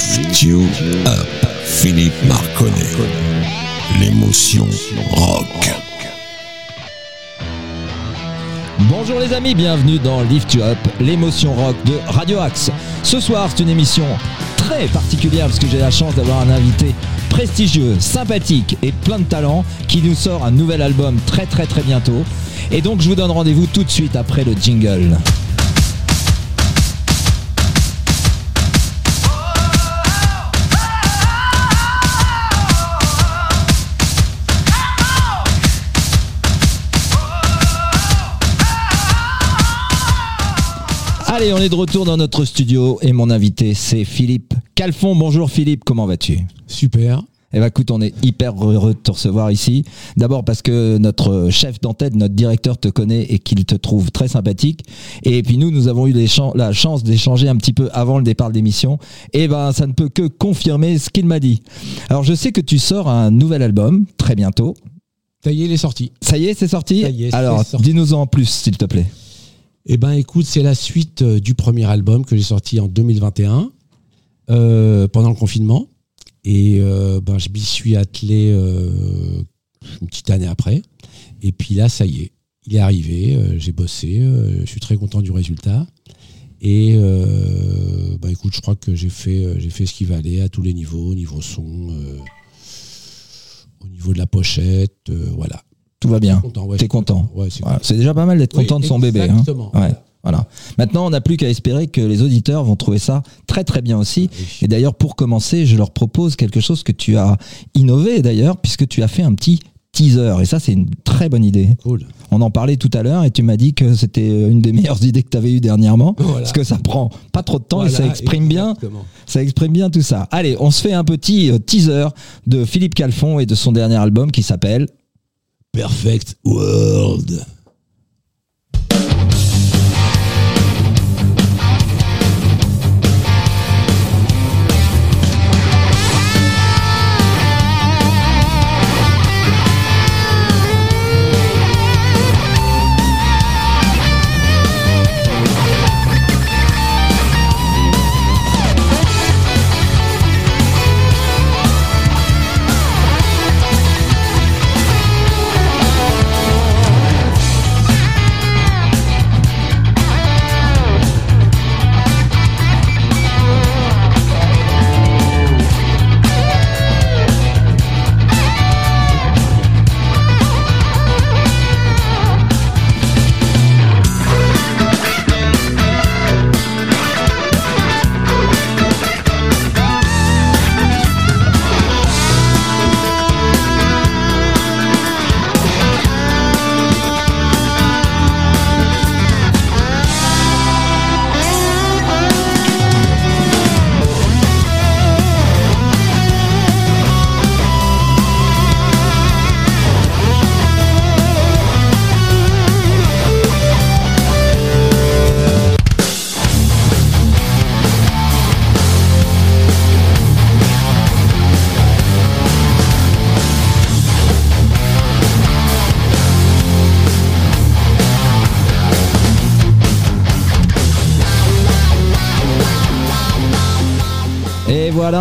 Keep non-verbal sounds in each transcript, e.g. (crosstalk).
Lift You Up, Philippe Marconnet. L'émotion rock. Bonjour les amis, bienvenue dans Lift You Up, l'émotion rock de Radio Axe. Ce soir, c'est une émission très particulière parce que j'ai la chance d'avoir un invité prestigieux, sympathique et plein de talent qui nous sort un nouvel album très très très bientôt. Et donc je vous donne rendez-vous tout de suite après le jingle. Allez, on est de retour dans notre studio et mon invité c'est Philippe Calfon. Bonjour Philippe, comment vas-tu? Super. Eh ben écoute, on est hyper heureux de te recevoir ici. D'abord parce que notre chef d'antenne, notre directeur te connaît et qu'il te trouve très sympathique. Et puis nous, nous avons eu la chance d'échanger un petit peu avant le départ de l'émission. Et ben ça ne peut que confirmer ce qu'il m'a dit. Alors je sais que tu sors un nouvel album très bientôt. Ça y est, il est sorti. Ça y est, c'est sorti? Ça y est, c'est Alors dis-nous en plus s'il te plaît. Eh ben, écoute, c'est la suite euh, du premier album que j'ai sorti en 2021 euh, pendant le confinement. Et euh, ben, je m'y suis attelé une petite année après. Et puis là, ça y est, il est arrivé. j'ai bossé. je suis très content du résultat. Et ben, écoute, je crois que j'ai fait, j'ai fait ce qu'il valait à tous les niveaux, au niveau son, au niveau de la pochette, voilà. Tout va bien. T'es content. Ouais, c'est Voilà, déjà pas mal d'être Oui, content de son bébé. hein. Ouais, voilà. Maintenant, on n'a plus qu'à espérer que les auditeurs vont trouver ça très très bien aussi. Oui. Et d'ailleurs, pour commencer, je leur propose quelque chose que tu as innové d'ailleurs, puisque tu as fait un petit teaser. Et ça, c'est une très bonne idée. Cool. On en parlait tout à l'heure et tu m'as dit que c'était une des meilleures (laughs) idées que tu avais eues dernièrement. Voilà. Parce que ça prend pas trop de temps et ça exprime bien. Ça exprime bien tout ça. Allez, on se fait un petit euh, teaser de Philippe Calfon et de son dernier album qui s'appelle Perfect World.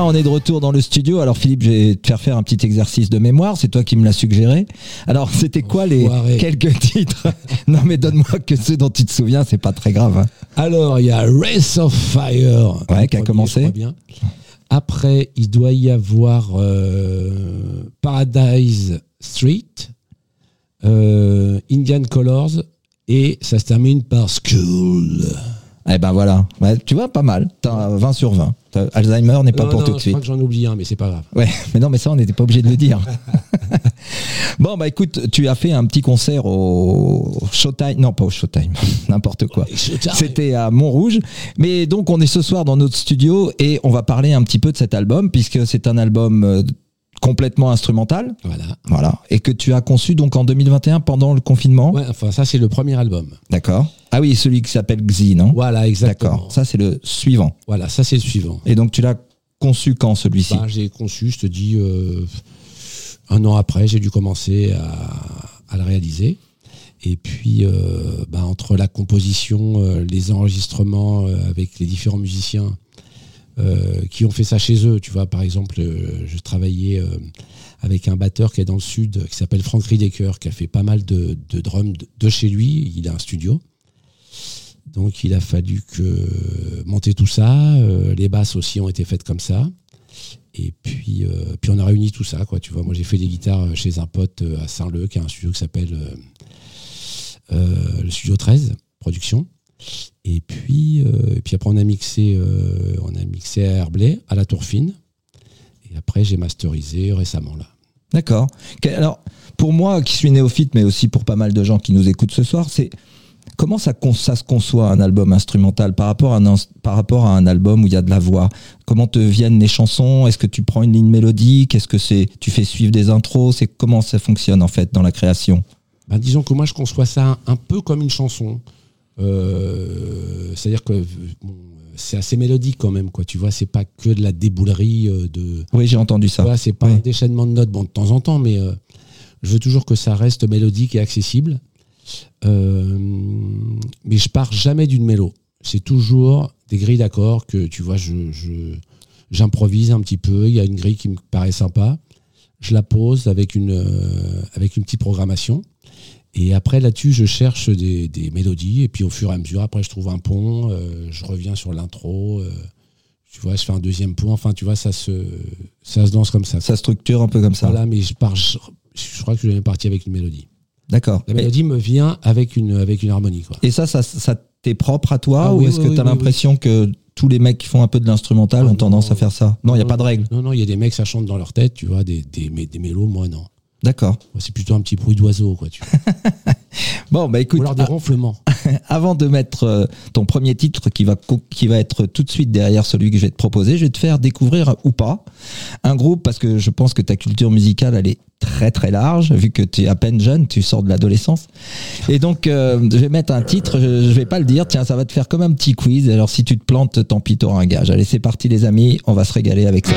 On est de retour dans le studio. Alors Philippe, je vais te faire faire un petit exercice de mémoire. C'est toi qui me l'as suggéré. Alors c'était quoi les quelques (laughs) titres? Non mais donne-moi que ceux dont tu te souviens, c'est pas très grave. hein. Alors, il y a Race of Fire. Ouais, qui a commencé. bien. Après, il doit y avoir euh, Paradise Street, euh, Indian Colors, et ça se termine par School. Eh ben voilà, Ouais, tu vois, pas mal. T'as 20 sur 20. T'as- Alzheimer n'est pas Non, pour non, tout de je suite. crois que j'en oublie un, mais c'est pas grave. Ouais, (laughs) mais non, mais ça, on n'était pas obligé de le dire. (laughs) bon, bah écoute, tu as fait un petit concert au Showtime. Non, pas au Showtime, (laughs) n'importe quoi. C'était à Montrouge. Mais donc, on est ce soir dans notre studio et on va parler un petit peu de cet album, puisque c'est un album euh, complètement instrumental. Voilà. Voilà. Et que tu as conçu donc en 2021 pendant le confinement. Ouais, enfin, ça, c'est le premier album. D'accord. Ah oui, celui qui s'appelle Xi, non? Voilà, exactement. D'accord. Ça, c'est le suivant. Voilà, ça, c'est le suivant. Et donc, tu l'as conçu quand celui-ci? Bah, j'ai conçu, je te dis, euh, un an après, j'ai dû commencer à, à le réaliser. Et puis, euh, bah, entre la composition, euh, les enregistrements avec les différents musiciens, euh, qui ont fait ça chez eux. Tu vois, par exemple, euh, je travaillais euh, avec un batteur qui est dans le sud, qui s'appelle Frank Riedecker, qui a fait pas mal de, drums de, chez lui. Il a un studio. Donc il a fallu que monter tout ça. Les basses aussi ont été faites comme ça. Et puis, puis on a réuni tout ça, quoi. Tu vois, moi j'ai fait des guitares chez un pote à Saint-Leu, qui a un studio qui s'appelle le Studio 13 Production. Et puis, euh, et puis après on a mixé, euh, on a mixé à Herblay, à la Tour Fine. Et après j'ai masterisé récemment là. D'accord. Alors, pour moi, qui suis néophyte, mais aussi pour pas mal de gens qui nous écoutent ce soir, c'est comment ça, se conçoit un album instrumental par rapport, à un, par rapport à un album où il y a de la voix? Comment te viennent les chansons? Est-ce que tu prends une ligne mélodique? Est-ce que c'est tu fais suivre des intros? C'est comment ça fonctionne en fait dans la création? Ben, disons que moi je conçois ça un peu comme une chanson. Euh, C'est-à-dire que bon, c'est assez mélodique quand même, quoi. Tu vois, c'est pas que de la déboulerie euh, de. Oui, j'ai entendu Tu ça. c'est pas Oui. un déchaînement de notes, bon, de temps en temps, mais euh, je veux toujours que ça reste mélodique et accessible. Euh, mais je pars jamais d'une mélo. C'est toujours des grilles d'accords que, tu vois, je, je- j'improvise un petit peu. Il y a une grille qui me paraît sympa. Je la pose avec une, euh, avec une petite programmation. Et après, là-dessus, je cherche des, des mélodies. Et puis, au fur et à mesure, après, je trouve un pont. euh, je reviens sur l'intro. euh, tu vois, je fais un deuxième pont. Enfin, tu vois, ça se, ça se danse comme ça. Ça structure un peu comme ça. Voilà, mais je pars. Je, je crois que je vais parti avec une mélodie. D'accord. La Et, mélodie me vient avec une, avec une harmonie, quoi. et ça, ça, ça t'est propre à toi Ah ou oui, est-ce oui, que tu as oui, l'impression que tous les mecs qui font un peu de l'instrumental Ah ont tendance non. à faire ça? Non, il n'y a pas de règle. Non, non, il y a des mecs, ça chante dans leur tête, tu vois, des, des, des mélos, moi, non. D'accord. C'est plutôt un petit bruit d'oiseau, quoi. Tu vois. (laughs) Bon, bah écoute, Ou alors des ronflements. (laughs) avant de mettre euh, ton premier titre qui va, qui va être tout de suite derrière celui que je vais te proposer, je vais te faire découvrir ou pas un groupe parce que je pense que ta culture musicale elle est très très large vu que tu es à peine jeune, tu sors de l'adolescence. Et donc euh, je vais mettre un titre, je, je vais pas le dire, tiens ça va te faire comme un petit quiz. Alors si tu te plantes, tant pis t'auras un gage. Allez c'est parti les amis, on va se régaler avec ça.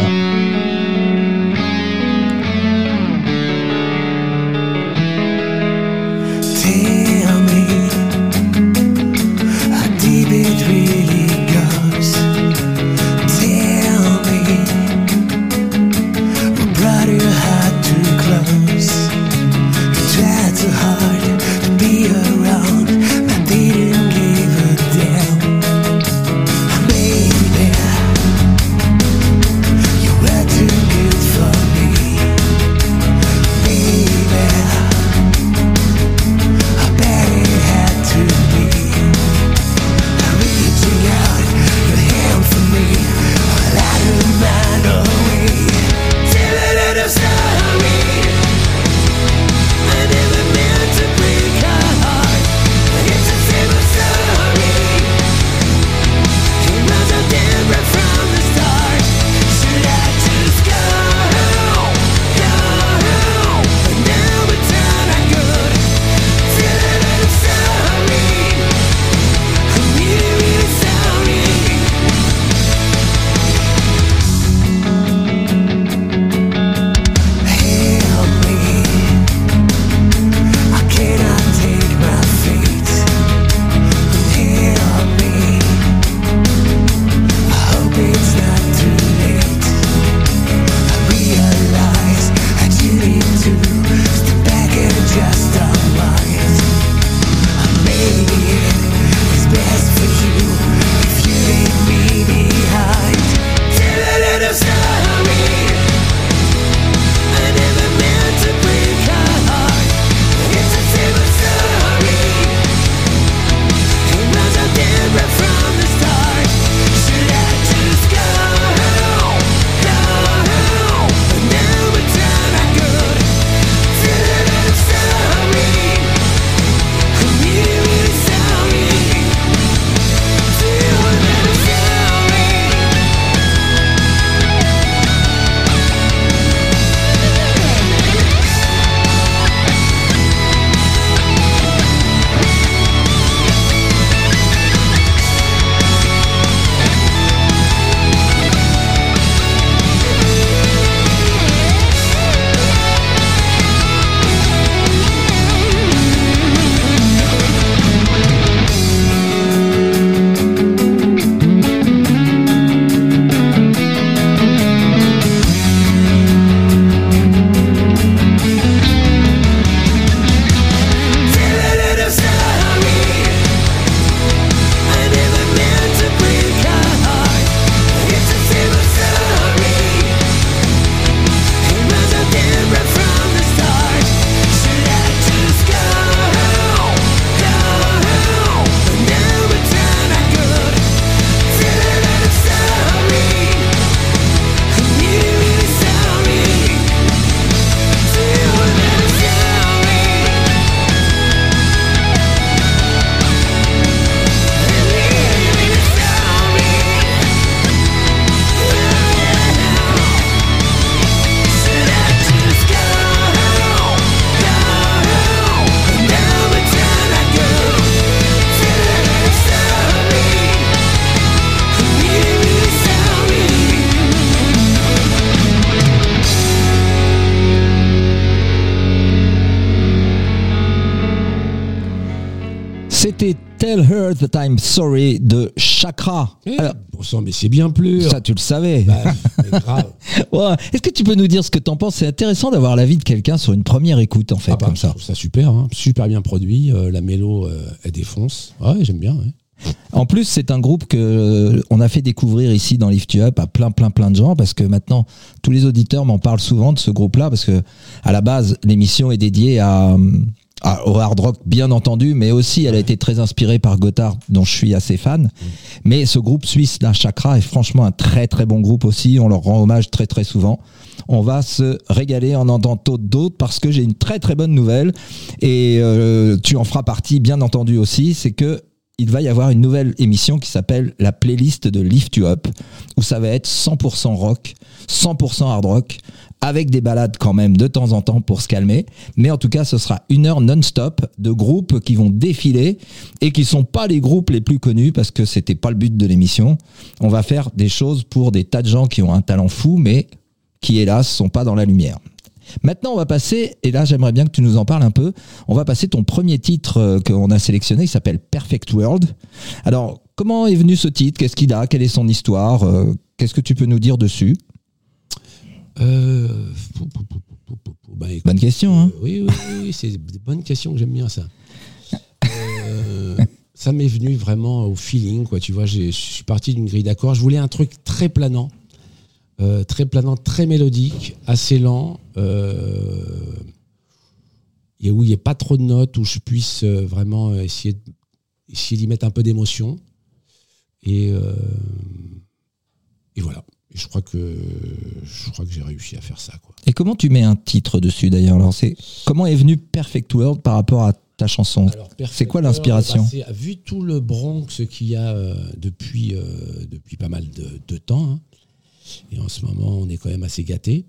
Sorry de Chakra. Eh, Alors, bon sang, mais c'est bien plus. ça, tu le savais. Bah, mais grave. (laughs) Ouais. Est-ce que tu peux nous dire ce que t'en penses? C'est intéressant d'avoir l'avis de quelqu'un sur une première écoute, en fait, Ah bah, comme je ça. trouve ça super, hein. super bien produit. euh, la mélo, euh, elle défonce. Ouais, j'aime bien. ouais. En plus, c'est un groupe que euh, on a fait découvrir ici dans Lift You Up à plein, plein, plein de gens parce que maintenant, tous les auditeurs m'en parlent souvent de ce groupe-là parce que à la base, l'émission est dédiée à, au hard rock, bien entendu, mais aussi elle a été très inspirée par Gotthard, dont je suis assez fan. Mais ce groupe suisse, la Chakra, est franchement un très, très bon groupe aussi. On leur rend hommage très, très souvent. On va se régaler en entendant d'autres parce que j'ai une très, très bonne nouvelle et euh, tu en feras partie, bien entendu aussi. C'est que il va y avoir une nouvelle émission qui s'appelle la playlist de Lift You Up, où ça va être 100% rock, 100% hard rock, avec des balades quand même de temps en temps pour se calmer. Mais en tout cas, ce sera une heure non-stop de groupes qui vont défiler et qui sont pas les groupes les plus connus parce que c'était pas le but de l'émission. On va faire des choses pour des tas de gens qui ont un talent fou, mais qui hélas sont pas dans la lumière. Maintenant, on va passer, et là j'aimerais bien que tu nous en parles un peu, on va passer ton premier titre euh, qu'on a sélectionné, qui s'appelle Perfect World. Alors, comment est venu ce titre? Qu'est-ce qu'il a? Quelle est son histoire? Euh, Qu'est-ce que tu peux nous dire dessus? Euh. Bah, écoute, Bonne question, hein euh, oui, oui, oui, oui, c'est des bonnes questions que j'aime bien ça. Euh, ça m'est venu vraiment au feeling, quoi. Tu vois, je suis parti d'une grille d'accords. Je voulais un truc très planant, euh, très planant, très mélodique, assez lent, et où il n'y ait pas trop de notes, où je puisse vraiment essayer, d'y mettre un peu d'émotion. Et, et voilà. Et je crois que je crois que j'ai réussi à faire ça, quoi. Et comment tu mets un titre dessus d'ailleurs Alors, c'est comment est venu Perfect World par rapport à ta chanson? C'est quoi World, l'inspiration? bah, Vu tout le Bronx qu'il y a euh, depuis, euh, depuis pas mal de, de temps, hein, et en ce moment on est quand même assez gâté.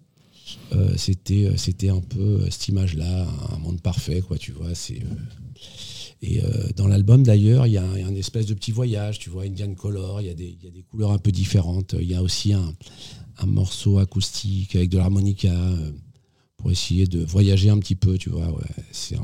c'était euh, c'était un peu cette image-là, un monde parfait, quoi, tu vois. C'est euh, et euh, dans l'album d'ailleurs, il y, a un espèce de petit voyage, tu vois, Indian Color, il y, a des- il y a des couleurs un peu différentes. Il y a aussi un, un morceau acoustique avec de l'harmonica euh, pour essayer de voyager un petit peu, tu vois. Ouais, c'est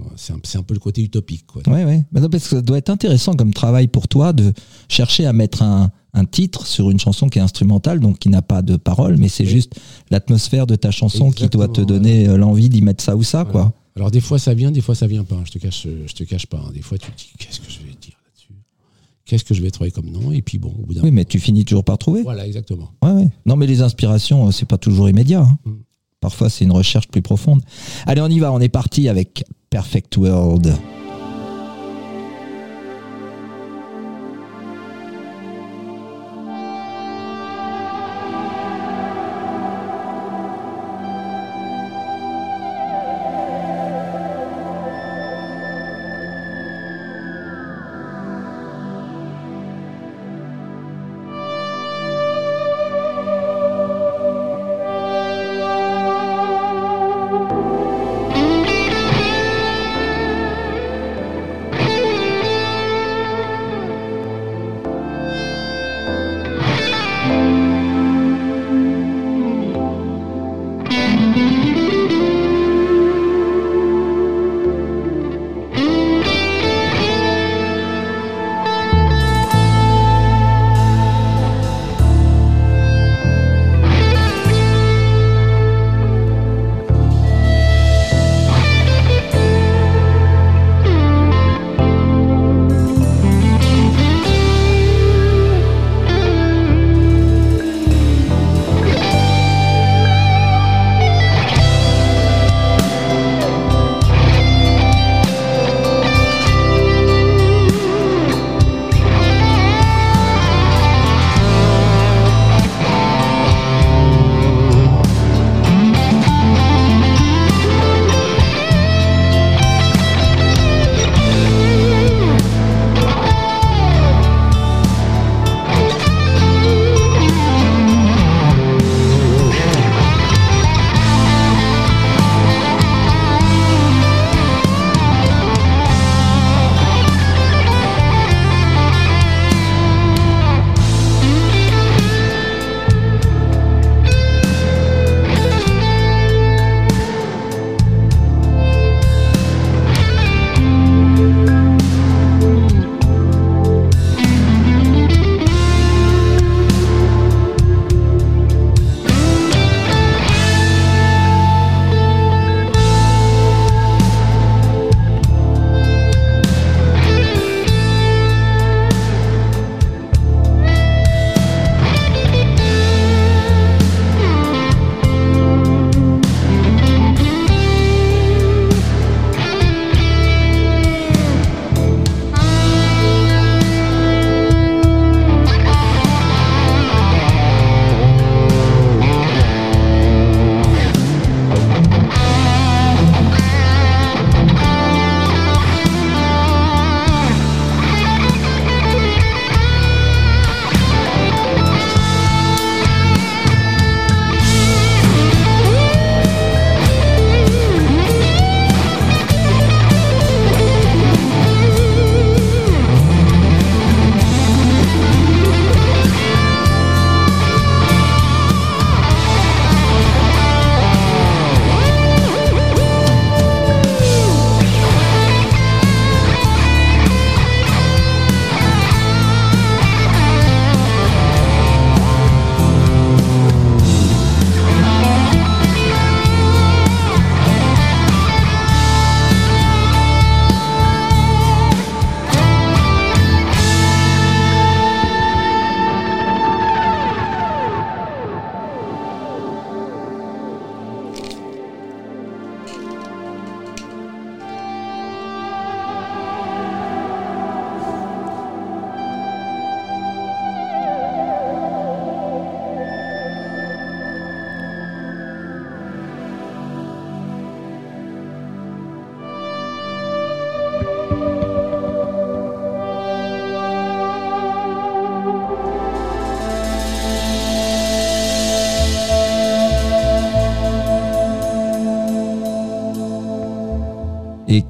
un, peu le côté utopique, quoi. Ouais, ouais. Bah non, parce que ça doit être intéressant comme travail pour toi de chercher à mettre un, un titre sur une chanson qui est instrumentale, donc qui n'a pas de paroles, mais c'est juste l'atmosphère de ta chanson qui doit te donner euh, l'envie d'y mettre ça ou ça, Voilà. quoi. Alors des fois ça vient, des fois ça vient pas. hein. Je te cache, je te cache pas. hein. Des fois tu te dis qu'est-ce que je vais dire là-dessus? Qu'est-ce que je vais trouver comme nom? Et puis bon, au bout d'un Oui, mais tu finis toujours par trouver. voilà exactement. Ouais, ouais. Non, mais les inspirations, euh, c'est pas toujours immédiat. hein. Mm. Parfois, c'est une recherche plus profonde. Allez, on y va. On est parti avec Perfect World.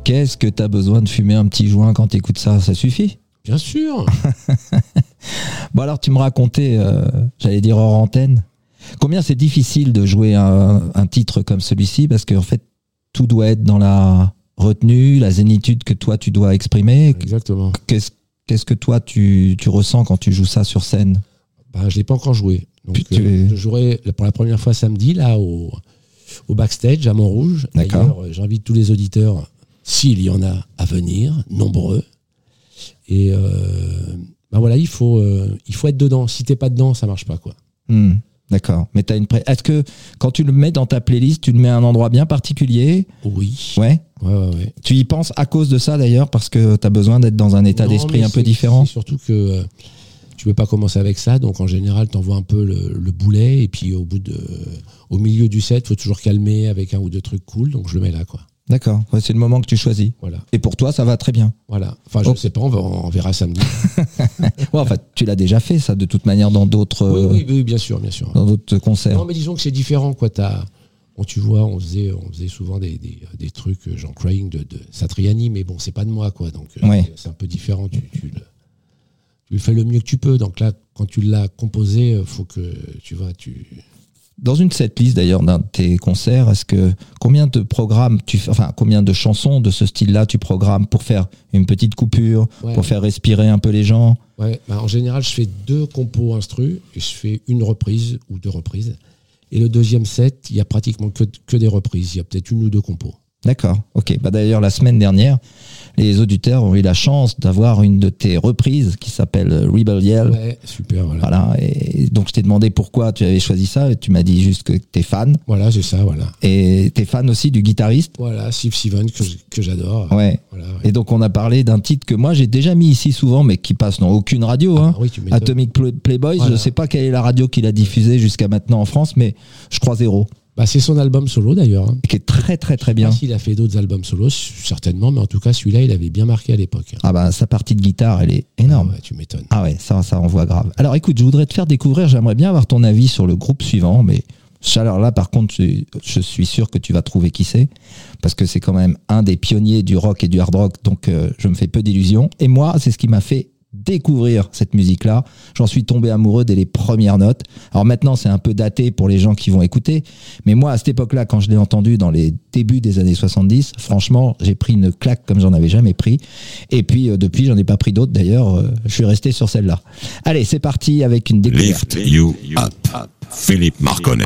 Qu'est-ce que t'as besoin de fumer un petit joint quand t'écoutes ça? Ça suffit? Bien sûr. (laughs) Bon alors tu me racontais, euh, j'allais dire hors antenne, combien c'est difficile de jouer un, un titre comme celui-ci parce qu'en fait tout doit être dans la retenue, la zénitude que toi tu dois exprimer. Exactement. Qu'est-ce qu'est-ce que toi tu, tu ressens quand tu joues ça sur scène? Bah, je l'ai pas encore joué. Donc, Puis tu- euh, je jouerai pour la première fois samedi là au, au backstage à Montrouge. D'accord. J'invite tous les auditeurs, s'il y en a à venir, nombreux. Et euh, bah voilà, il faut, euh, il faut être dedans. Si t'es pas dedans, ça marche pas quoi. Hmm, D'accord. Mais t'as une pré- Est-ce que quand tu le mets dans ta playlist, tu le mets à un endroit bien particulier? Oui. Ouais? Ouais, ouais, ouais. Tu y penses à cause de ça d'ailleurs parce que t'as besoin d'être dans un état d'esprit un peu différent? Surtout que euh, tu veux pas commencer avec ça, donc en général, t'envoies un peu le, le boulet, et puis au bout de, au milieu du set, faut toujours calmer avec un ou deux trucs cool, donc je le mets là, quoi. D'accord. Ouais, c'est le moment que tu choisis. Voilà, Et pour toi, ça va très bien. voilà. Enfin, je Oh. sais pas, on, va- on verra samedi. (laughs) Ouais, enfin, tu l'as déjà fait ça de toute manière dans d'autres oui, euh, oui, oui, bien sûr, bien sûr. dans d'autres concerts. Non, mais disons que c'est différent, quoi. Bon, tu vois, on faisait, on faisait souvent des, des, des trucs, euh, genre Crying de, de Satriani, mais bon, c'est pas de moi, quoi. Donc, euh, Ouais. c'est- un peu différent. Tu, tu, le, tu fais le mieux que tu peux. Donc là, quand tu l'as composé, faut que, tu vois, tu. Dans une setlist d'ailleurs d'un de tes concerts, est-ce que combien de programmes tu fais, enfin combien de chansons de ce style-là tu programmes pour faire une petite coupure, Ouais. pour faire respirer un peu les gens? Ouais, bah, en général, je fais deux compos instru et je fais une reprise ou deux reprises. Et le deuxième set, il y a pratiquement que, que des reprises. Il y a peut-être une ou deux compos. D'accord. Ok. Bah d'ailleurs la semaine dernière, les auditeurs ont eu la chance d'avoir une de tes reprises qui s'appelle Rebel Yell. Ouais, super, voilà. Voilà. Et donc je t'ai demandé pourquoi tu avais choisi ça et tu m'as dit juste que t'es fan Voilà, c'est ça, voilà. et t'es fan aussi du guitariste. Voilà, Steve Steven, que, que j'adore. Ouais. Voilà, ouais. Et donc on a parlé d'un titre que moi j'ai déjà mis ici souvent mais qui passe dans aucune radio. hein. Ah oui, tu m'étonnes. Atomic Play- Playboys, Voilà. je sais pas quelle est la radio qui l'a diffusé jusqu'à maintenant en France, mais je crois zéro. Bah, c'est son album solo d'ailleurs. hein. Qui est très très très Je sais bien. pas s'il a fait d'autres albums solo, certainement, mais en tout cas, celui-là, il avait bien marqué à l'époque. Ah bah sa partie de guitare, elle est énorme. Ah ouais, tu m'étonnes. Ah ouais, ça, ça envoie grave. Alors écoute, je voudrais te faire découvrir, j'aimerais bien avoir ton avis sur le groupe suivant, mais alors là, par contre, je, je suis sûr que tu vas trouver qui c'est, parce que c'est quand même un des pionniers du rock et du hard rock, donc euh, je me fais peu d'illusions. Et moi, c'est ce qui m'a fait découvrir cette musique-là. J'en suis tombé amoureux dès les premières notes. Alors maintenant, c'est un peu daté pour les gens qui vont écouter, mais moi, à cette époque-là, quand je l'ai entendu dans les débuts des années 70, franchement, j'ai pris une claque comme j'en avais jamais pris. Et puis, euh, depuis, j'en ai pas pris d'autres. D'ailleurs, euh, je suis resté sur celle-là. Allez, c'est parti avec une découverte. Lift You Up. Philippe Marconnet.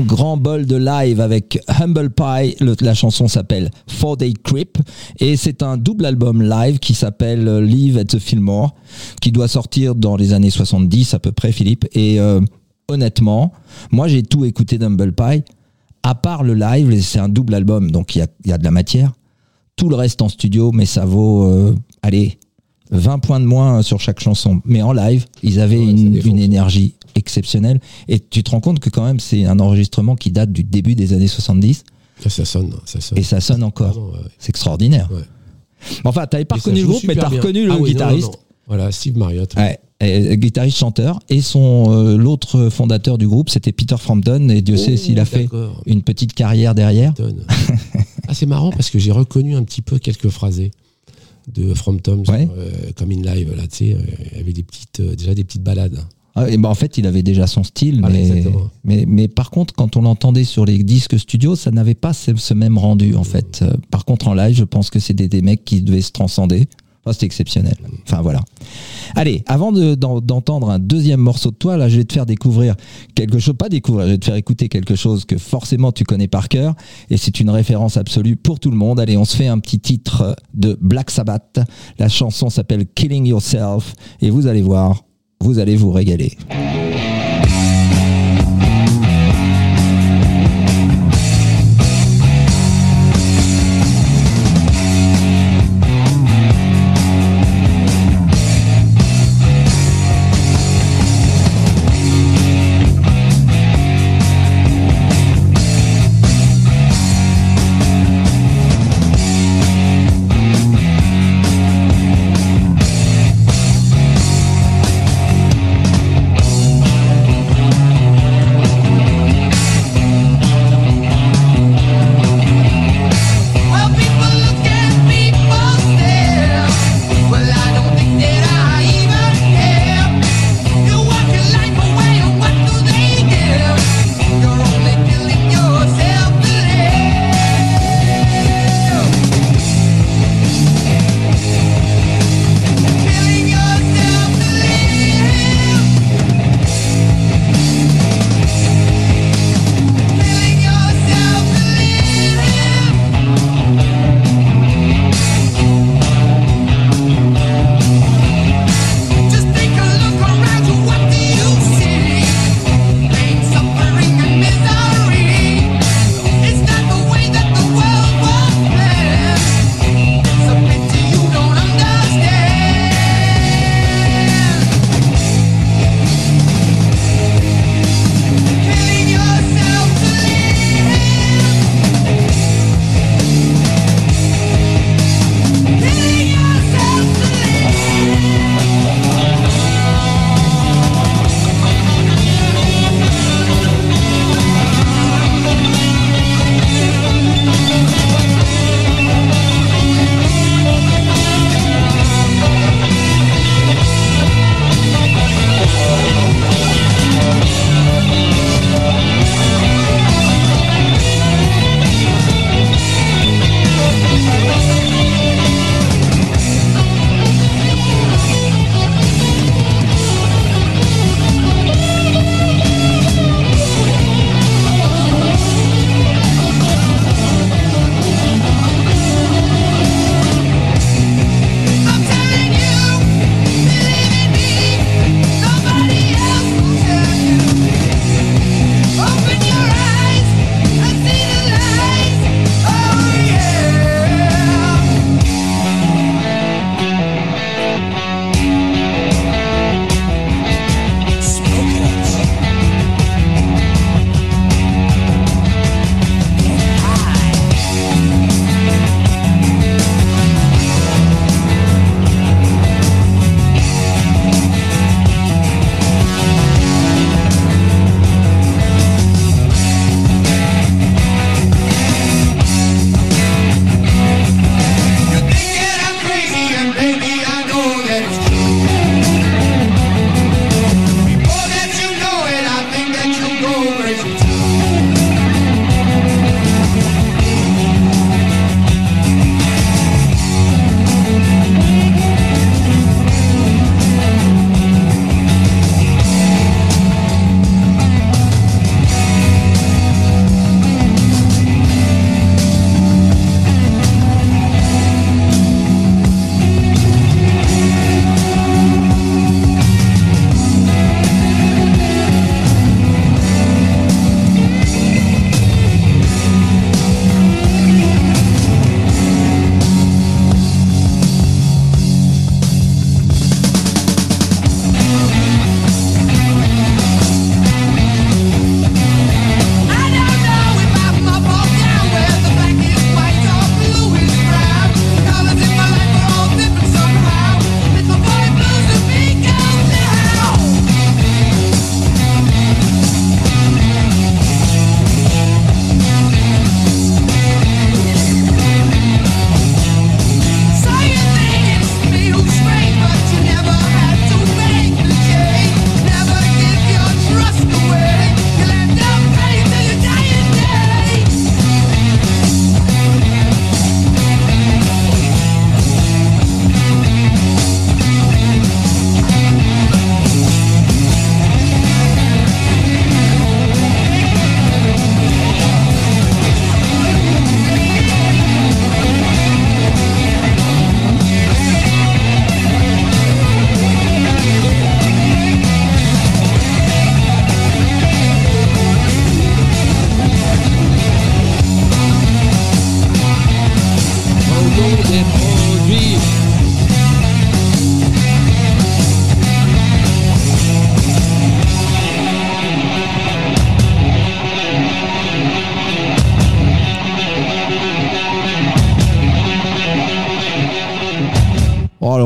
Un grand bol de live avec Humble Pie. Le- la chanson s'appelle Four Day Creep. Et c'est un double album live qui s'appelle euh, Live at the Fillmore, qui doit sortir dans les années 70 à peu près, Philippe. Et euh, honnêtement, moi j'ai tout écouté d'Humble Pie. À part le live, c'est un double album, donc il y a, il y a de la matière. Tout le reste en studio, mais ça vaut, euh, allez, 20 points de moins sur chaque chanson. Mais en live, ils avaient Ouais, une énergie exceptionnelle. Et tu te rends compte que quand même, c'est un enregistrement qui date du début des années 70 Ça, ça sonne, ça sonne. et ça sonne encore. Ouais. C'est extraordinaire. Ouais. Enfin, t'avais pas Et reconnu le groupe, mais t'as reconnu le Ah oui, non, non, guitariste. non. Voilà, Steve Marriott. Et, euh, guitariste chanteur et son euh, l'autre fondateur du groupe c'était Peter Frampton et Dieu sait Oh, s'il a fait une petite carrière derrière ah, c'est marrant parce que j'ai reconnu un petit peu quelques phrasés de Frampton euh, comme in live là, tu sais, euh, il y avait des petites, euh, déjà des petites balades. Ah, et ben, en fait il avait déjà son style Voilà, mais, mais mais par contre quand on l'entendait sur les disques studio ça n'avait pas ce, ce même rendu en fait. Euh, par contre en live je pense que c'était des mecs qui devaient se transcender. Enfin, c'était exceptionnel. Enfin voilà. Allez, avant de- d'en- d'entendre un deuxième morceau de toi, là, je vais te faire découvrir quelque chose, pas découvrir, je vais te faire écouter quelque chose que forcément tu connais par cœur, et c'est une référence absolue pour tout le monde. Allez, on se fait un petit titre de Black Sabbath. La chanson s'appelle Killing Yourself, et vous allez voir, vous allez vous régaler.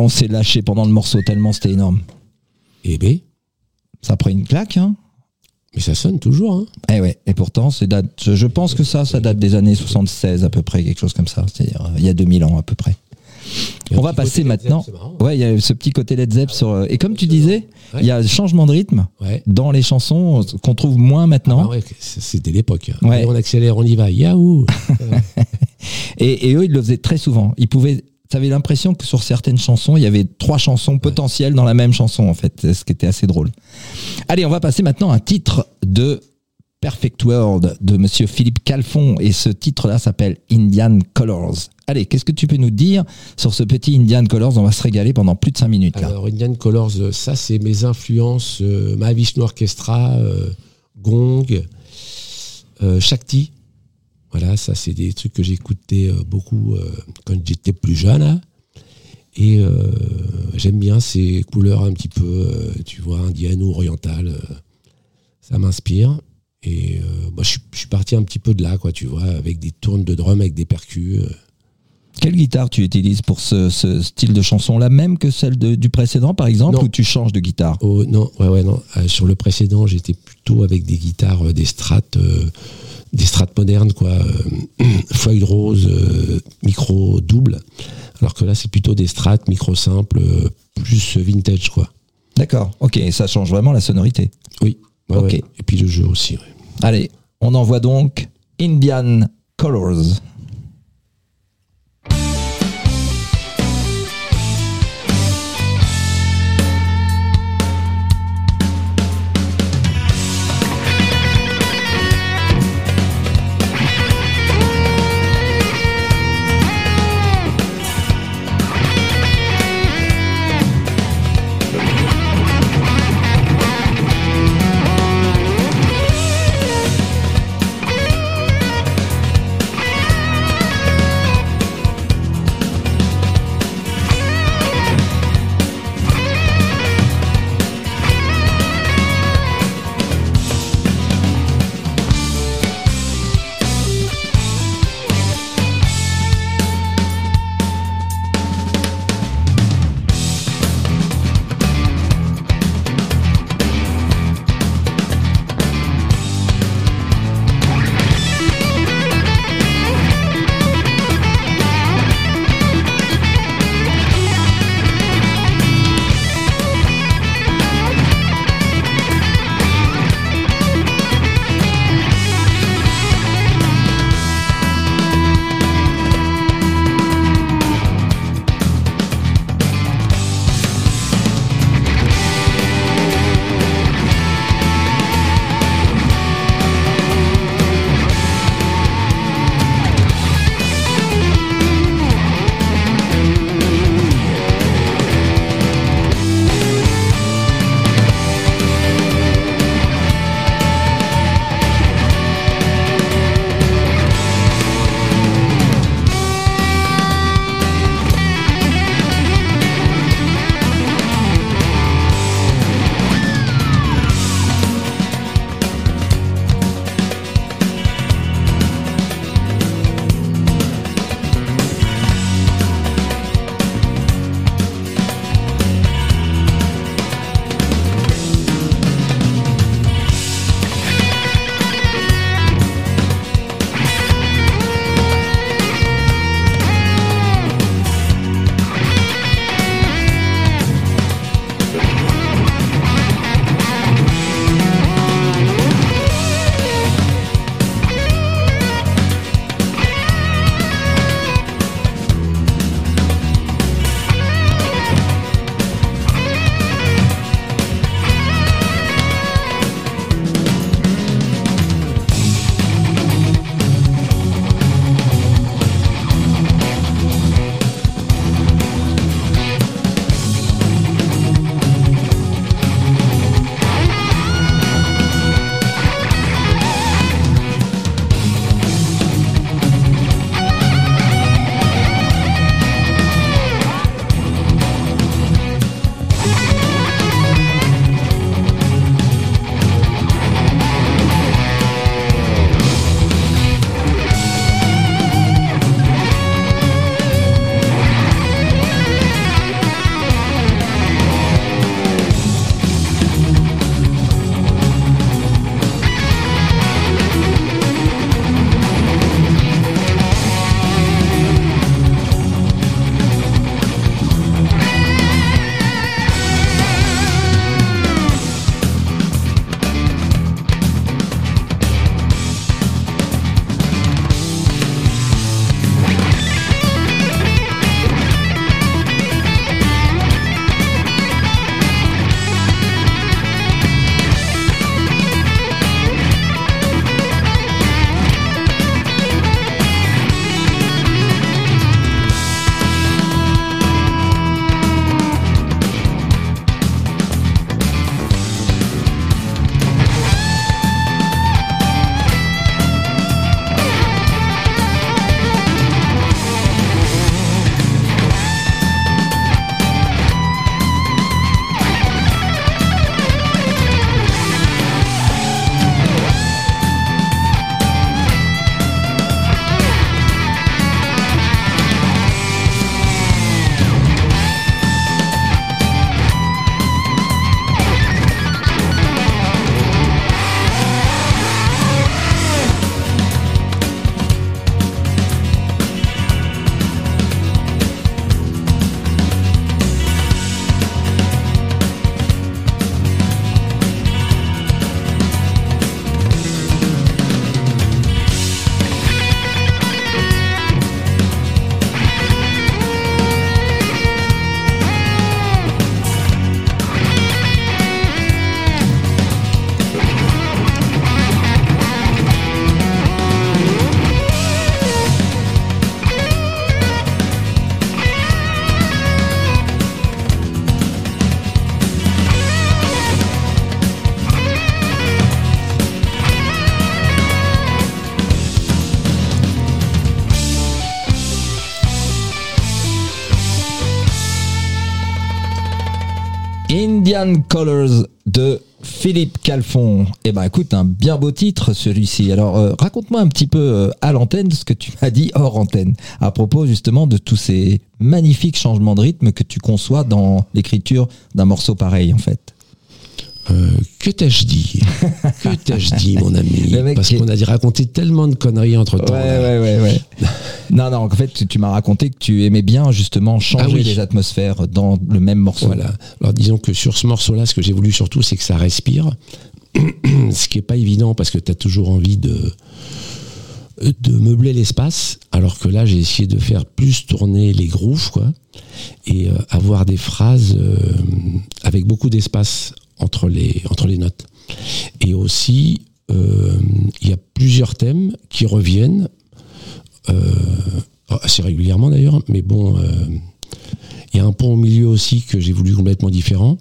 On s'est lâché pendant le morceau tellement c'était énorme. Et B. Ça pris une claque, hein Mais ça sonne toujours. Hein. Eh ouais, et pourtant, c'est date, je pense que ça, ça date des années 76 à peu près, quelque chose comme ça. C'est-à-dire, euh, il y a 2000 ans à peu près. On un va passer maintenant. Ouais, il y a ce petit côté Led Zepp sur. euh, Et comme tu disais, Ouais. il y a changement de rythme Ouais. dans les chansons euh, qu'on trouve moins maintenant. Ah ouais, c'est- c'était l'époque. hein. Ouais. On accélère, on y va. Yahoo (laughs) Et, et eux, ils le faisaient très souvent. Ils pouvaient. T'avais l'impression que sur certaines chansons, il y avait trois chansons potentielles dans la même chanson, en fait, ce qui était assez drôle. Allez, on va passer maintenant à un titre de Perfect World de Monsieur Philippe Calfon, et ce titre-là s'appelle Indian Colors. Allez, qu'est-ce que tu peux nous dire sur ce petit Indian Colors? On va se régaler pendant plus de cinq minutes là. Alors, Indian Colors, euh, ça, c'est mes influences euh, Mahavishnu Orchestra, euh, Gong, euh, Shakti. Voilà, ça, c'est des trucs que j'écoutais euh, beaucoup euh, quand j'étais plus jeune. là. Et euh, j'aime bien ces couleurs un petit peu, euh, tu vois, indiennes ou orientales. euh, ça m'inspire. Et moi, je suis- je suis parti un petit peu de là, quoi, tu vois, avec des tournes de drum, avec des percus. Quelle guitare tu utilises pour ce, ce style de chanson? La même que celle de- du précédent, par exemple, Non. ou tu changes de guitare? Oh, non, ouais, ouais, non. Sur le précédent, j'étais plutôt avec des guitares, des strates, des strates modernes, quoi. euh, (clears throat) foil rose, euh, micro double. Alors que là, c'est plutôt des strates, micro simple, euh, plus vintage, quoi. D'accord, ok, ça change vraiment la sonorité. Oui. ouais, Ok. ouais. Et puis le jeu aussi, ouais. Allez, on envoie donc Indian Colors. Colors de Philippe Calfon. Eh ben écoute, un bien beau titre celui-ci. Alors euh, raconte-moi un petit peu euh, à l'antenne ce que tu m'as dit hors antenne à propos justement de tous ces magnifiques changements de rythme que tu conçois dans l'écriture d'un morceau pareil en fait. Euh, que t'ai-je dit? Que t'ai-je dit, mon (laughs) ami Parce qu'on a dit raconter tellement de conneries entre temps. ouais, ouais, ouais. (laughs) non, non, en fait, tu- tu m'as raconté que tu aimais bien justement changer Ah oui. les atmosphères dans le même morceau. Voilà. Alors disons que sur ce morceau-là, ce que j'ai voulu surtout, c'est que ça respire. (clears throat) ce qui est pas évident parce que tu as toujours envie de de meubler l'espace, alors que là j'ai essayé de faire plus tourner les grooves, quoi, et euh, avoir des phrases euh, avec beaucoup d'espace entre les notes. Et aussi, euh, il y a plusieurs thèmes qui reviennent euh, assez régulièrement d'ailleurs, mais bon, euh, il y a un pont au milieu aussi que j'ai voulu complètement différent.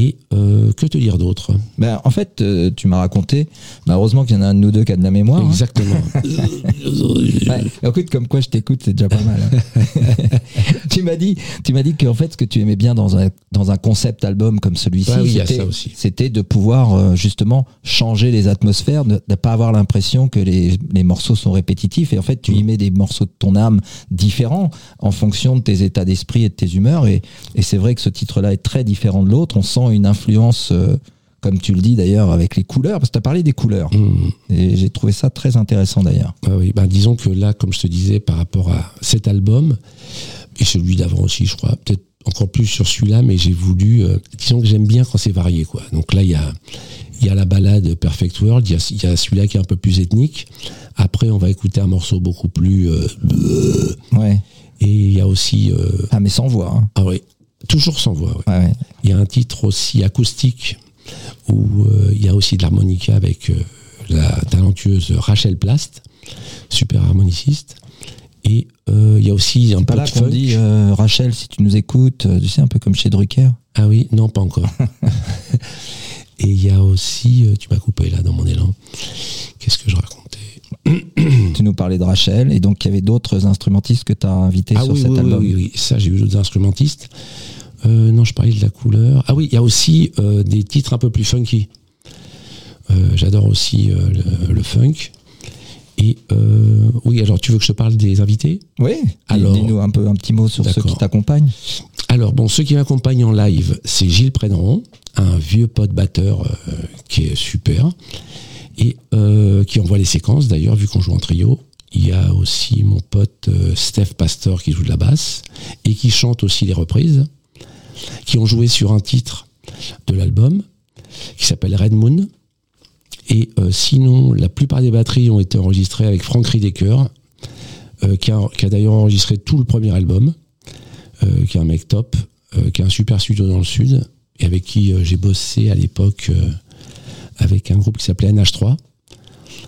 Et euh, que te dire d'autre? Ben, en fait, euh, tu m'as raconté, malheureusement qu'il y en a un de nous deux qui a de la mémoire. hein. Exactement. (laughs) Ouais. Écoute, comme quoi je t'écoute, c'est déjà pas mal. hein. (laughs) tu m'as dit, tu m'as dit qu'en fait, ce que tu aimais bien dans un dans un concept album comme celui-ci, Ouais, oui, c'était de pouvoir euh, justement changer les atmosphères, de ne pas avoir l'impression que les, les morceaux sont répétitifs. Et en fait, tu Mm. y mets des morceaux de ton âme différents en fonction de tes états d'esprit et de tes humeurs. Et, et c'est vrai que ce titre-là est très différent de l'autre. On sent une influence. euh, comme tu le dis d'ailleurs avec les couleurs, parce que tu as parlé des couleurs. Hum, Et j'ai trouvé ça très intéressant d'ailleurs. ah oui, bah, disons que là, comme je te disais, par rapport à cet album, et celui d'avant aussi, je crois, peut-être encore plus sur celui-là, mais j'ai voulu, euh, disons que j'aime bien quand c'est varié. quoi. Donc là, il y a, il y a la balade Perfect World, il y a, il y a celui-là qui est un peu plus ethnique. Après, on va écouter un morceau beaucoup plus... euh, Ouais. et il y a aussi... euh, Ah, mais sans voix. hein. ah oui, toujours sans voix. Ouais, ouais. Il y a un titre aussi acoustique où euh, il y a aussi de l'harmonica avec euh, la talentueuse Rachel Plast, super harmoniciste. Et euh, il y a aussi un Pas peu là de qu'on funk. dit Rachel, si tu nous écoutes, tu sais, un peu comme chez Drucker. Ah oui, non, pas encore. (laughs) Et il y a aussi, tu m'as coupé là dans mon élan. Qu'est-ce que je racontais? (coughs) Tu nous parlais de Rachel, et donc il y avait d'autres instrumentistes que tu as invités Ah sur oui, cet oui, album. oui, oui, ça j'ai eu d'autres instrumentistes. Euh, non, je parlais de la couleur. Ah oui, il y a aussi euh, des titres un peu plus funky. Euh, J'adore aussi le, le funk. Et oui, alors tu veux que je te parle des invités? Oui, Alors- dis-nous un peu un petit mot sur ceux qui t'accompagnent. Alors bon, ceux qui m'accompagnent en live, c'est Gilles Préneron, un vieux pote batteur qui est super et euh, qui envoie les séquences d'ailleurs vu qu'on joue en trio. Il y a aussi mon pote euh, Steph Pastor qui joue de la basse et qui chante aussi les reprises, qui ont joué sur un titre de l'album qui s'appelle Red Moon. Et euh, sinon, la plupart des batteries ont été enregistrées avec Frank Riedecker, euh, qui a, qui a d'ailleurs enregistré tout le premier album qui est un mec top, qui a un super studio dans le sud, et avec qui j'ai bossé à l'époque avec un groupe qui s'appelait NH3.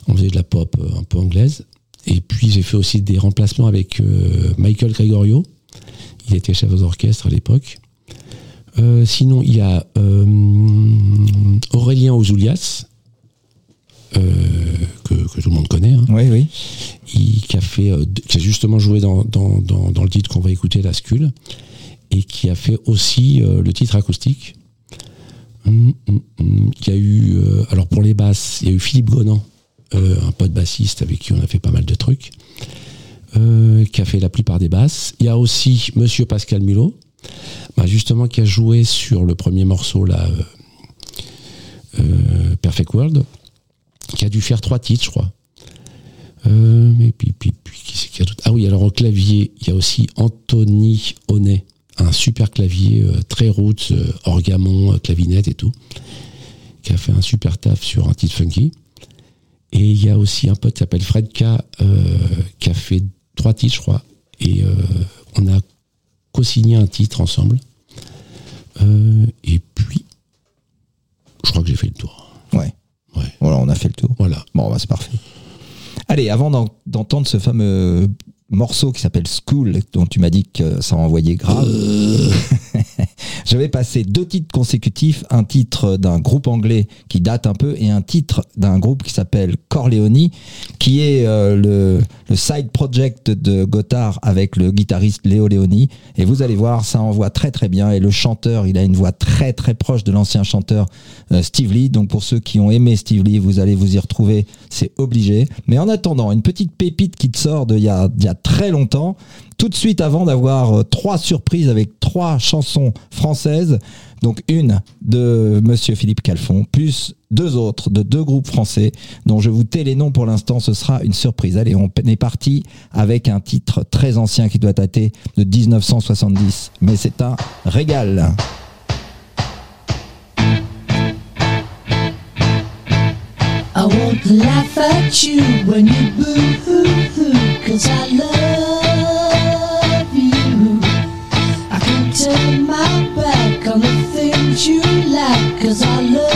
On faisait de la pop euh, un peu anglaise. Et puis j'ai fait aussi des remplacements avec euh, Michael Gregorio. Il était chef d'orchestre à l'époque. Euh, sinon, il y a Aurélien Ouzoulias, euh, que, que tout le monde connaît. hein Oui, oui. il- qui a fait, d- qui a justement joué dans, dans, dans, dans le titre qu'on va écouter, La Skull, et qui a fait aussi le titre acoustique. Hum, hum, hum. Il y a eu, euh, alors pour les basses, il y a eu Philippe Gonan, euh, un pote bassiste avec qui on a fait pas mal de trucs, euh, qui a fait la plupart des basses. Il y a aussi Monsieur Pascal Mulot, bah, justement qui a joué sur le premier morceau là, Perfect World, qui a dû faire trois titres, je crois. Puis, puis, puis, Ah oui, alors au clavier, il y a aussi Anthony Honnet, un super clavier euh, très roots, euh, orgamon, euh, clavinette et tout, qui a fait un super taf sur un titre funky. Et il y a aussi un pote qui s'appelle Fred K, euh, qui a fait trois titres, je crois. Et euh, on a co-signé un titre ensemble. Euh, et puis, je crois que j'ai fait le tour. Ouais. Ouais. Voilà, on a fait le tour. Voilà. Bon, bah, c'est parfait. Allez, avant d'en- d'entendre ce fameux morceau qui s'appelle School, dont tu m'as dit que ça envoyait grave, (laughs) Je vais passer deux titres consécutifs, un titre d'un groupe anglais qui date un peu et un titre d'un groupe qui s'appelle Corleone, qui est euh, le, side project de Gotthard avec le guitariste Léo Leoni. Et vous allez voir, ça envoie très très bien. Et le chanteur, il a une voix très très proche de l'ancien chanteur euh, Steve Lee. Donc pour ceux qui ont aimé Steve Lee, vous allez vous y retrouver, c'est obligé. Mais en attendant, une petite pépite qui te sort de il y a, il y a très longtemps, tout de suite avant d'avoir euh, trois surprises avec trois chansons françaises. Donc une de Monsieur Philippe Calfon, plus deux autres de deux groupes français dont je vous tais les noms pour l'instant, ce sera une surprise. Allez, on est parti avec un titre très ancien qui doit dater de 1970, mais c'est un régal. I laugh at you when you boo hoo hoo, cause I love my back on the things you like, cause I love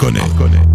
Philippe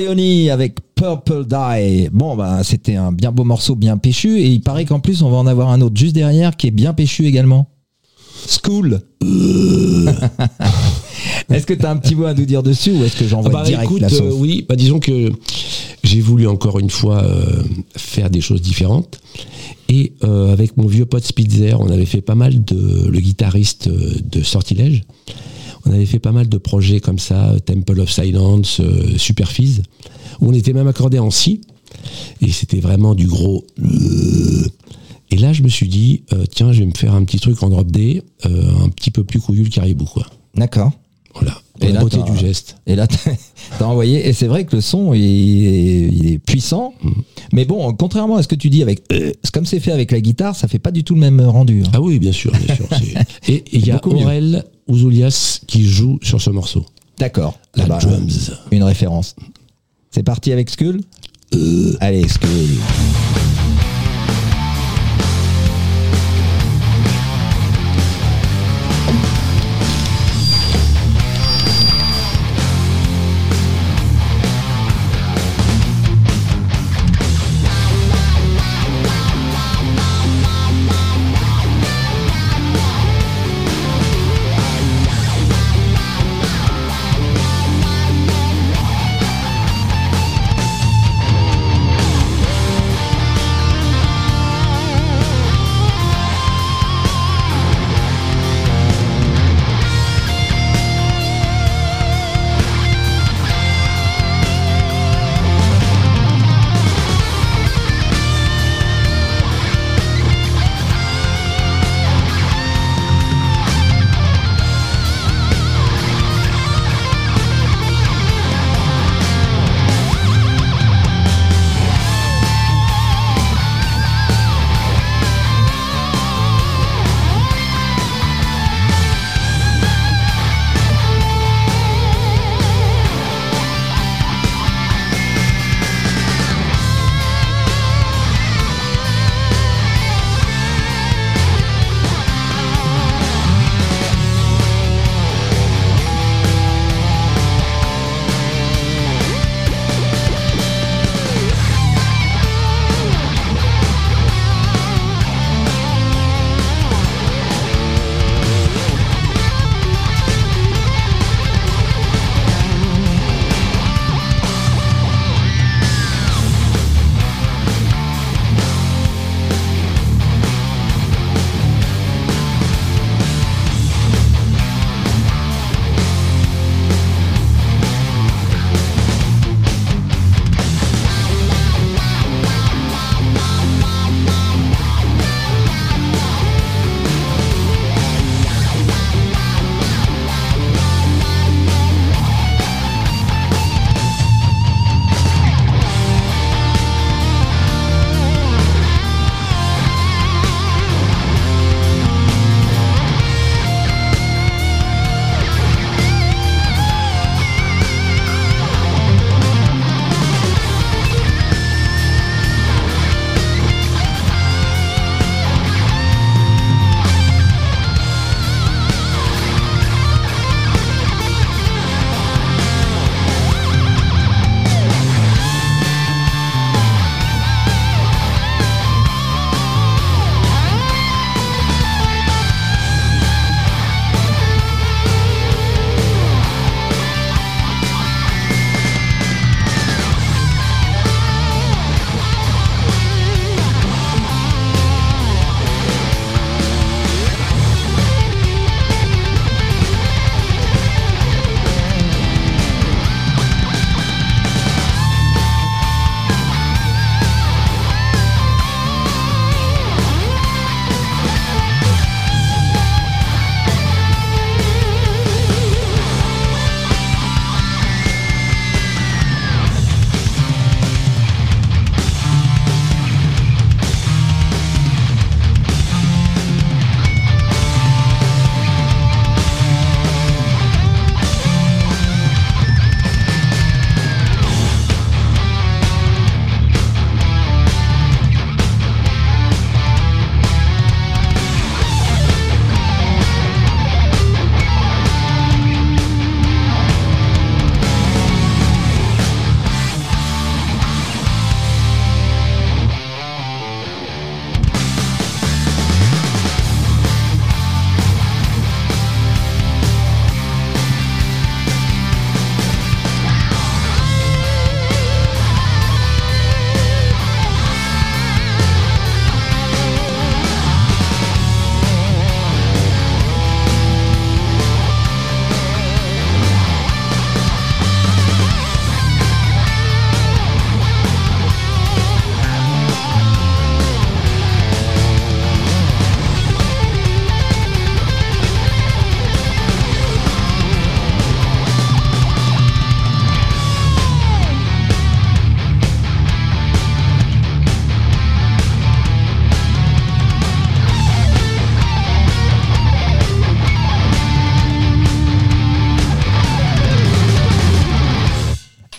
Corleone avec Purple Dye. Bon, bah, c'était un bien beau morceau, bien péchu. Et il paraît qu'en plus, on va en avoir un autre juste derrière qui est bien péchu également. School. (laughs) est-ce que tu as un petit mot à nous dire dessus ou est-ce que j'envoie Ah bah, direct écoute, la sauce euh, oui, bah, disons que j'ai voulu encore une fois euh, faire des choses différentes. Et euh, avec mon vieux pote Spitzer, on avait fait pas mal de. le guitariste de Sortilège, on avait fait pas mal de projets comme ça, euh, Temple of Silence, euh, Superfizz, où on était même accordé en si. Et c'était vraiment du gros. euh. Et là, je me suis dit, euh, tiens, je vais me faire un petit truc en drop D, euh, un petit peu plus couillu le caribou, quoi. D'accord. Voilà. Et la beauté du geste. Et là, (laughs) t'as envoyé. Et c'est vrai que le son, il est, il est puissant. Mm. Mais bon, contrairement à ce que tu dis avec. euh, comme c'est fait avec la guitare, ça fait pas du tout le même rendu. hein. Ah oui, bien sûr, bien sûr. (laughs) Et il y a. Aurel Ouzoulias qui joue sur ce morceau. D'accord. La Ah bah, drums. Une référence. C'est parti avec Skull? Allez, Skull.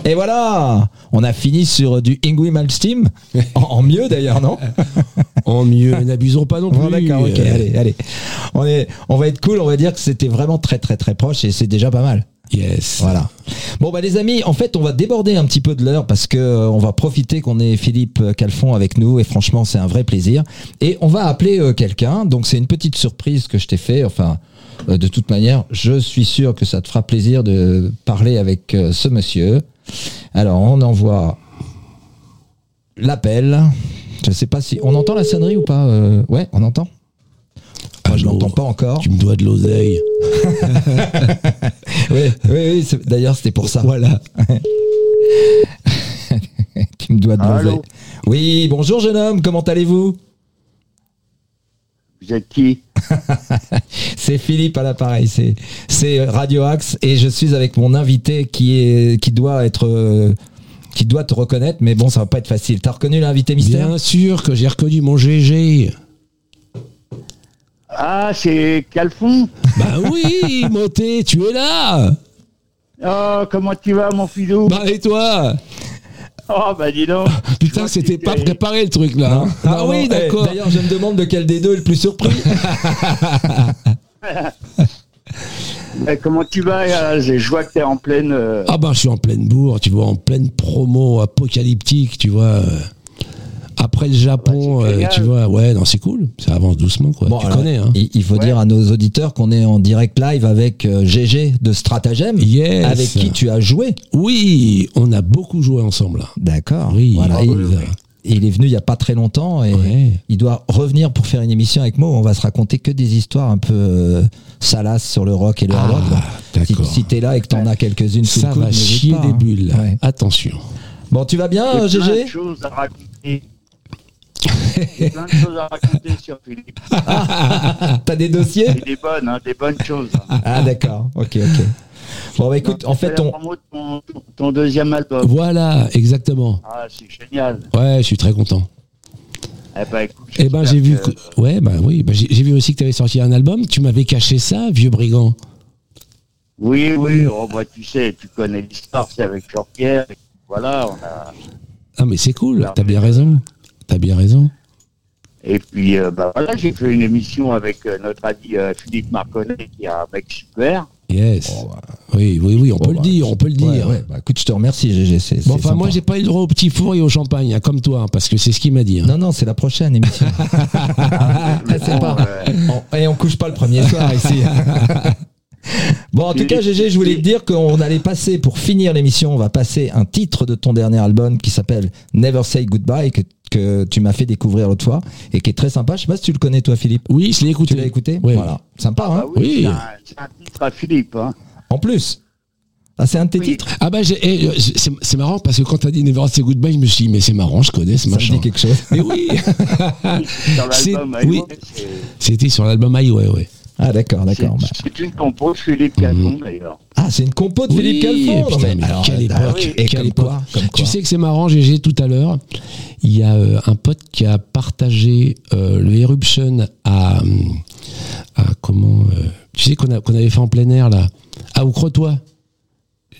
Et voilà, on a fini sur du Ingui Malmsteen, (laughs) en, en mieux d'ailleurs, non (laughs) En mieux, n'abusons pas non plus. Bon, D'accord, ok, Euh, allez, allez. On, est, on va être cool, on va dire que c'était vraiment très très très proche et c'est déjà pas mal. Yes. Voilà. Bon bah les amis, en fait on va déborder un petit peu de l'heure parce que euh, on va profiter qu'on ait Philippe euh, Calfon avec nous et franchement c'est un vrai plaisir. Et on va appeler euh, quelqu'un, donc c'est une petite surprise que je t'ai fait. Enfin, de toute manière, je suis sûr que ça te fera plaisir de parler avec ce monsieur. Alors on envoie l'appel. Je sais pas si on entend la sonnerie ou pas. euh, Ouais, on entend. Moi je l'entends pas encore. Tu me dois de l'oseille. (laughs) Oui, oui, oui. c'est- D'ailleurs c'était pour ça. Voilà. (laughs) Tu me dois de l'oseille. Oui, bonjour jeune homme, comment allez-vous? Vous êtes qui (laughs) C'est Philippe à l'appareil, c'est c'est Radio Axe et je suis avec mon invité qui est qui doit être euh, qui doit te reconnaître, mais bon, ça va pas être facile. T'as reconnu l'invité mystère? Bien sûr que j'ai reconnu mon GG. Ah, c'est Calfon? Bah oui, (laughs) Moté, tu es là. Oh, comment tu vas, mon filou? Bah et toi? Oh, bah dis donc Putain, c'était pas préparé le truc là. hein. Ah non, oui, eh, d'accord. D'ailleurs, je me demande de quel des deux est le plus surpris. (laughs) Eh, Comment tu vas euh, Je vois que t'es en pleine... euh, Ah bah je suis en pleine bourre, tu vois, en pleine promo apocalyptique, tu vois. Euh, Après le Japon, Ouais, c'est euh, tu vois, ouais, non, c'est cool. Ça avance doucement, quoi. Bon, tu alors, connais, hein. Il, il faut Ouais. dire à nos auditeurs qu'on est en direct live avec euh, GG de Stratagem, Yes. avec qui tu as joué. Oui, on a beaucoup joué ensemble. D'accord. Oui, Voilà. ah oui. Il est venu il y a pas très longtemps et Ouais. il doit revenir pour faire une émission avec moi. où On va se raconter que des histoires un peu euh, salaces sur le rock et le hard rock. Ah, Donc, Si, d'accord. si t'es là et que t'en as quelques-unes sous Ça va chier pas, des hein. bulles. Ouais. Attention. Bon, tu vas bien, euh, GG de choses à raconter. J'ai plein de choses à raconter sur Philippe. (laughs) T'as des dossiers Et des bonnes, hein, des bonnes choses. Ah d'accord. Ok, ok. Bon bah écoute, en fait, on... ton, ton- deuxième album. Voilà, exactement. Ah, c'est génial. Ouais, je suis très content. Eh ben, écoute, Eh ben, j'ai vu que-. Ouais, bah oui, bah, j'ai vu aussi que tu avais sorti un album. Tu m'avais caché ça, vieux brigand. Oui, oui, oh, bah, tu sais, tu connais l'histoire, c'est avec Jean-Pierre. Voilà, on a... Ah, mais c'est cool. T'as bien raison. T'as bien raison. Et puis, euh, bah, voilà, j'ai fait une émission avec euh, notre ami euh, Philippe Marconnet, qui est un mec super. Yes. Oui, oui, oui, on peut bah, le dire, on peut le dire. ouais, bah, écoute, je te remercie, GG. Bon, enfin, sympa. moi, j'ai pas eu le droit au petit four et au champagne, hein, comme toi, hein, parce que c'est ce qu'il m'a dit. hein. Non, non, c'est la prochaine émission. Mais (laughs) c'est bon, pas- euh, On- et on couche pas le premier soir ici. (laughs) Bon, en tout cas, GG, je voulais te dire qu'on allait passer, pour finir l'émission, on va passer un titre de ton dernier album qui s'appelle Never Say Goodbye, que, que tu m'as fait découvrir l'autre fois, et qui est très sympa. Je sais pas si tu le connais, toi, Philippe. Oui, je l'ai écouté. Tu l'as écouté Oui. Voilà. Sympa, hein bah oui, Oui. c'est un- c'est un, titre à Philippe. Hein. En plus. Ah, c'est un de tes Oui. titres Ah bah eh, euh, c'est marrant parce que quand t'as dit Never Say Goodbye, je me suis dit mais c'est marrant, je connais ce Ça me machin. dit quelque chose. Mais oui, (laughs) c'était sur l'album Highway, ouais. Ah, d'accord, d'accord. c'est- Bah. C'est une compo de Philippe Calfon, d'ailleurs. Ah, c'est une compo de Oui, Philippe Calfon. putain, mais alors, quelle euh, époque, ah oui. Et quelle comme époque. quoi, comme quoi. Tu sais que c'est marrant, GG, tout à l'heure, il y a euh, un pote qui a partagé euh, le Eruption à, à comment, euh, tu sais qu'on avait fait en plein air là, à Oucretois.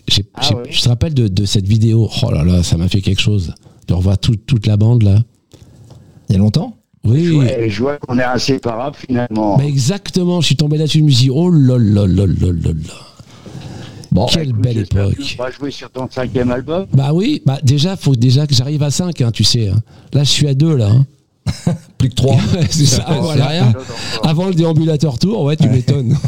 J'ai- Ah ouais. Je te rappelle de, de cette vidéo? Oh là là, ça m'a fait quelque chose. De revoir tout- toute la bande là. Il y a longtemps? Oui. Ouais, je vois qu'on est inséparables, finalement. Bah exactement, je suis tombé là-dessus, je me suis dit, oh là là là là là là. Bon, Quelle Écoute, belle époque. Tu vas jouer sur ton cinquième album. Bah oui, bah déjà, faut déjà que j'arrive à 5, tu sais. hein. Là, je suis à 2 là. hein. (laughs) plus que trois. (laughs) Ouais, c'est ça, voilà. rien. Avant le déambulateur tour, ouais, tu m'étonnes. (laughs)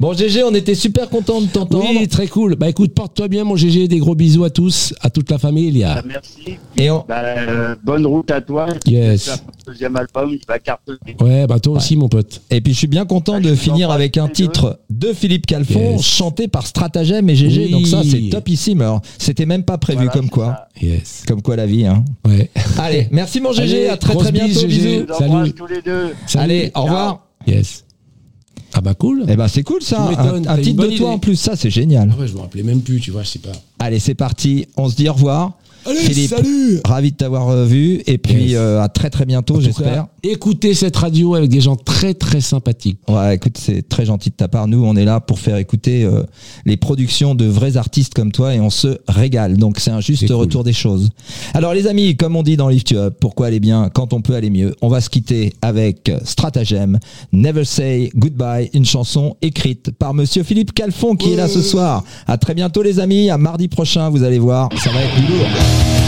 Bon, GG, on était super content de t'entendre. oui, très cool. Bah écoute, porte-toi bien, mon GG. Des gros bisous à tous, à toute la famille. Il y Ah, a. merci. Et on- Bah, euh, bonne route à toi. Yes. Deuxième album, il va cartonner. Ouais, bah toi aussi, mon pote. Et puis je suis bien content Ah, de finir avec un titre de Philippe Calfon Yes. chanté par Stratagem et GG. Oui. Donc ça c'est topissime. Alors c'était même pas prévu Voilà, comme quoi. ça. Yes. Comme quoi la vie. Hein. Ouais. Allez, merci mon GG. Allez, à très très bientôt. GG. Bisous. Je vous embrasse Salut. tous les deux. Salut. Allez, au revoir. Yes. Ah bah cool. Eh ben c'est cool ça. Un, un titre de toi idée. en plus, ça c'est génial. Ah ouais, je me rappelais même plus, tu vois, je sais pas. Allez, c'est parti. On se dit au revoir. Allez, Philippe, salut ravi de t'avoir euh, vu et puis Yes. euh, à très très bientôt, j'espère. Écoutez cette radio avec des gens très très sympathiques. Ouais, écoute, c'est très gentil de ta part. Nous, on est là pour faire écouter euh, les productions de vrais artistes comme toi et on se régale. Donc, c'est un juste C'est cool. retour des choses. Alors, les amis, comme on dit dans Lift You Up, pourquoi aller bien quand on peut aller mieux? On va se quitter avec Stratagem, Never Say Goodbye, une chanson écrite par monsieur Philippe Calfon qui est là ce soir. À très bientôt, les amis. À mardi prochain, vous allez voir, ça va être du lourd. Thank you.